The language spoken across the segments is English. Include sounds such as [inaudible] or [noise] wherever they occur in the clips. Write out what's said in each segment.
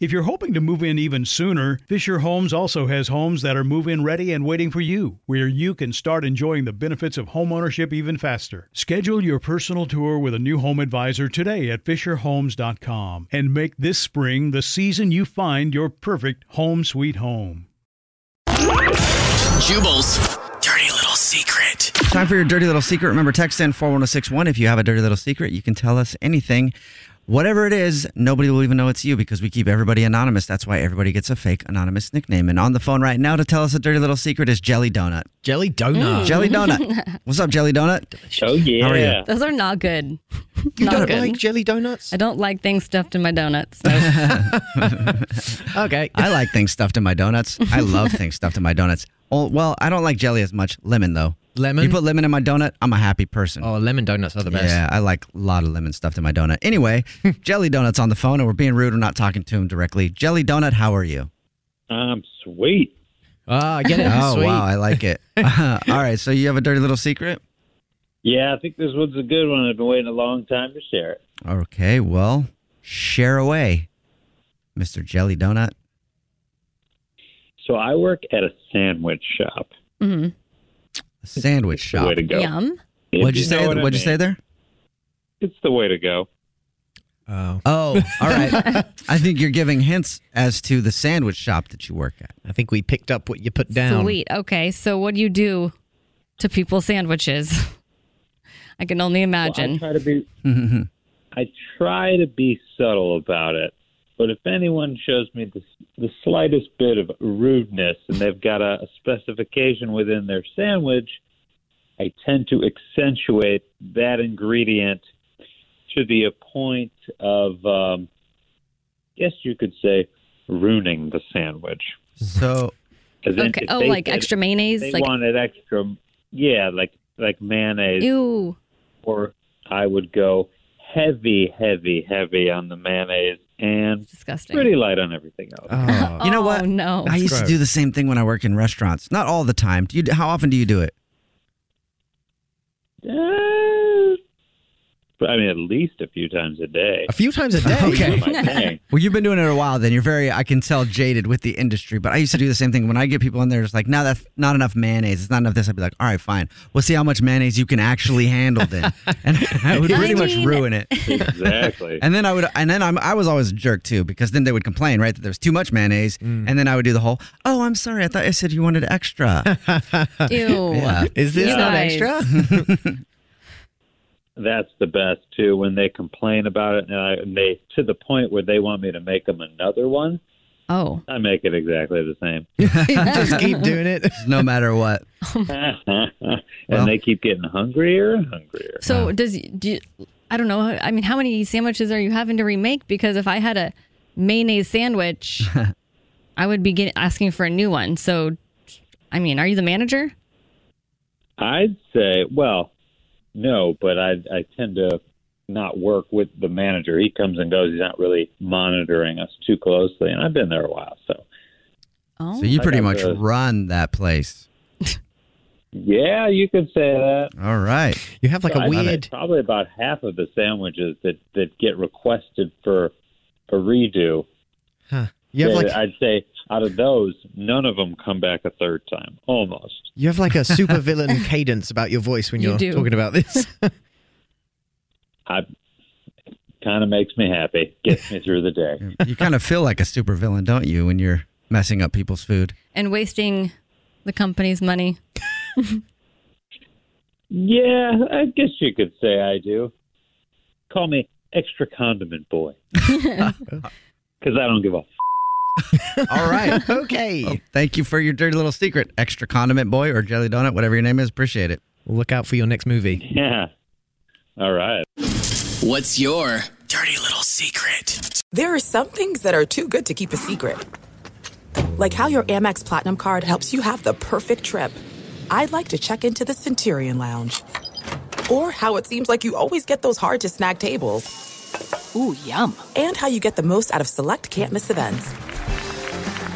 If you're hoping to move in even sooner, Fisher Homes also has homes that are move in ready and waiting for you, where you can start enjoying the benefits of homeownership even faster. Schedule your personal tour with a new home advisor today at FisherHomes.com and make this spring the season you find your perfect home sweet home. Jubal's dirty little secret. Time for your dirty little secret. Remember, text in 41061. If you have a dirty little secret, you can tell us anything. Whatever it is, nobody will even know it's you because we keep everybody anonymous. That's why everybody gets a fake anonymous nickname. And on the phone right now to tell us a dirty little secret is Jelly Donut. Jelly donut. Mm. Jelly Donut. [laughs] What's up, Jelly Donut? Oh yeah. How are you? Those are not good. You not don't good. like jelly donuts? I don't like things stuffed in my donuts. [laughs] [laughs] Okay. I like things stuffed in my donuts. I love things stuffed in my donuts. Oh, well, I don't like jelly as much. Lemon, though. Lemon? You put lemon in my donut, I'm a happy person. Oh, lemon donuts are the best. Yeah, I like a lot of lemon stuffed in my donut. Anyway, [laughs] Jelly Donut's on the phone, and we're being rude. We're not talking to him directly. Jelly Donut, how are you? I'm sweet. Ah, I get it. [laughs] Oh, Sweet. wow, I like it. [laughs] all right, so you have a dirty little secret? Yeah, I think this one's a good one. I've been waiting a long time to share it. Okay, well, share away, Mr. Jelly Donut. So I work at a sandwich shop. hmm A sandwich The way shop. to go. Yum. If What'd you say? know what I What'd you say there? It's the way to go. Oh, Oh, all right. [laughs] I think you're giving hints as to the sandwich shop that you work at. I think we picked up what you put down. Sweet. Okay. So what do you do to people's sandwiches? [laughs] I can only Well, I imagine. try to be. [laughs] I try to be subtle about it. But if anyone shows me the, the slightest bit of rudeness and they've got a, a specification within their sandwich, I tend to accentuate that ingredient to the point of, um, guess you could say, ruining the sandwich. So, okay. if Oh, they like said extra mayonnaise? They Like wanted extra, yeah, like like mayonnaise, ew. or I would go heavy, heavy, heavy on the mayonnaise and Disgusting. pretty light on everything else. Oh. [laughs] you know Oh, what? no. I used to do the same thing when I work in restaurants. Not all the time. Do you? How often do you do it? Uh, I mean, at least a few times a day. a few times a [laughs] day. Okay. What am I saying? Well, you've been doing it a while. Then you're very, I can tell, jaded with the industry. But I used to do the same thing. When I get people in there, it's like, no, that's not enough mayonnaise. It's not enough this. I'd be like, all right, fine. We'll see how much mayonnaise you can actually handle then, [laughs] and I would I pretty much ruin it. exactly. And then I would, and then I'm, I was always a jerk too, because then they would complain, right, that there was too much mayonnaise, mm. and then I would do the whole, oh, I'm sorry, I thought I said you wanted extra. Ew. [laughs] Yeah. Is this You not guys. extra? That's the best too. When they complain about it, and, I, and they to the point where they want me to make them another one, Oh. I make it exactly the same. [laughs] Just keep doing it. no matter what. [laughs] Oh [laughs] and Well- they keep getting hungrier and hungrier. So does do you, I don't know. I mean, how many sandwiches are you having to remake? Because if I had a mayonnaise sandwich, I would be getting, asking for a new one. So, I mean, are you the manager? I'd say, well, no, but I I tend to not work with the manager. He comes and goes. He's not really monitoring us too closely, and I've been there a while, so Oh, So you pretty much the- run that place. yeah, you could say that. All right. You have like So a I weird. Probably about half of the sandwiches that that get requested for a redo. Huh. You have Yeah, like I'd say out of those, none of them come back a third time. Almost. you have like a [laughs] super villain cadence about your voice when You you're do. talking about this. I kind of makes me happy. Gets me through the day. [laughs] You kind of feel like a super villain, don't you, when you're messing up people's food? And wasting the company's money. [laughs] Yeah, I guess you could say I do. Call me extra condiment boy. Because I don't give a. F- [laughs] All right. Okay. Well, thank you for your dirty little secret, extra condiment boy or jelly donut, whatever your name is. Appreciate it. We'll look out for your next movie. yeah. All right. What's your dirty little secret? There are some things that are too good to keep a secret. Like how your Amex Platinum card helps you have the perfect trip. I'd like to check into the Centurion Lounge. Or how it seems like you always get those hard to snag tables. Ooh, yum. And how you get the most out of select can't miss events.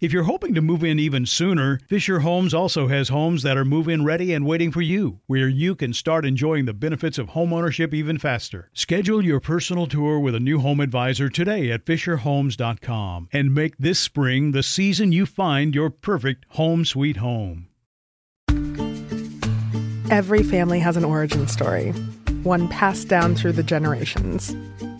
If you're hoping to move in even sooner, Fisher Homes also has homes that are move in ready and waiting for you, where you can start enjoying the benefits of homeownership even faster. Schedule your personal tour with a new home advisor today at FisherHomes.com and make this spring the season you find your perfect home sweet home. Every family has an origin story, one passed down through the generations.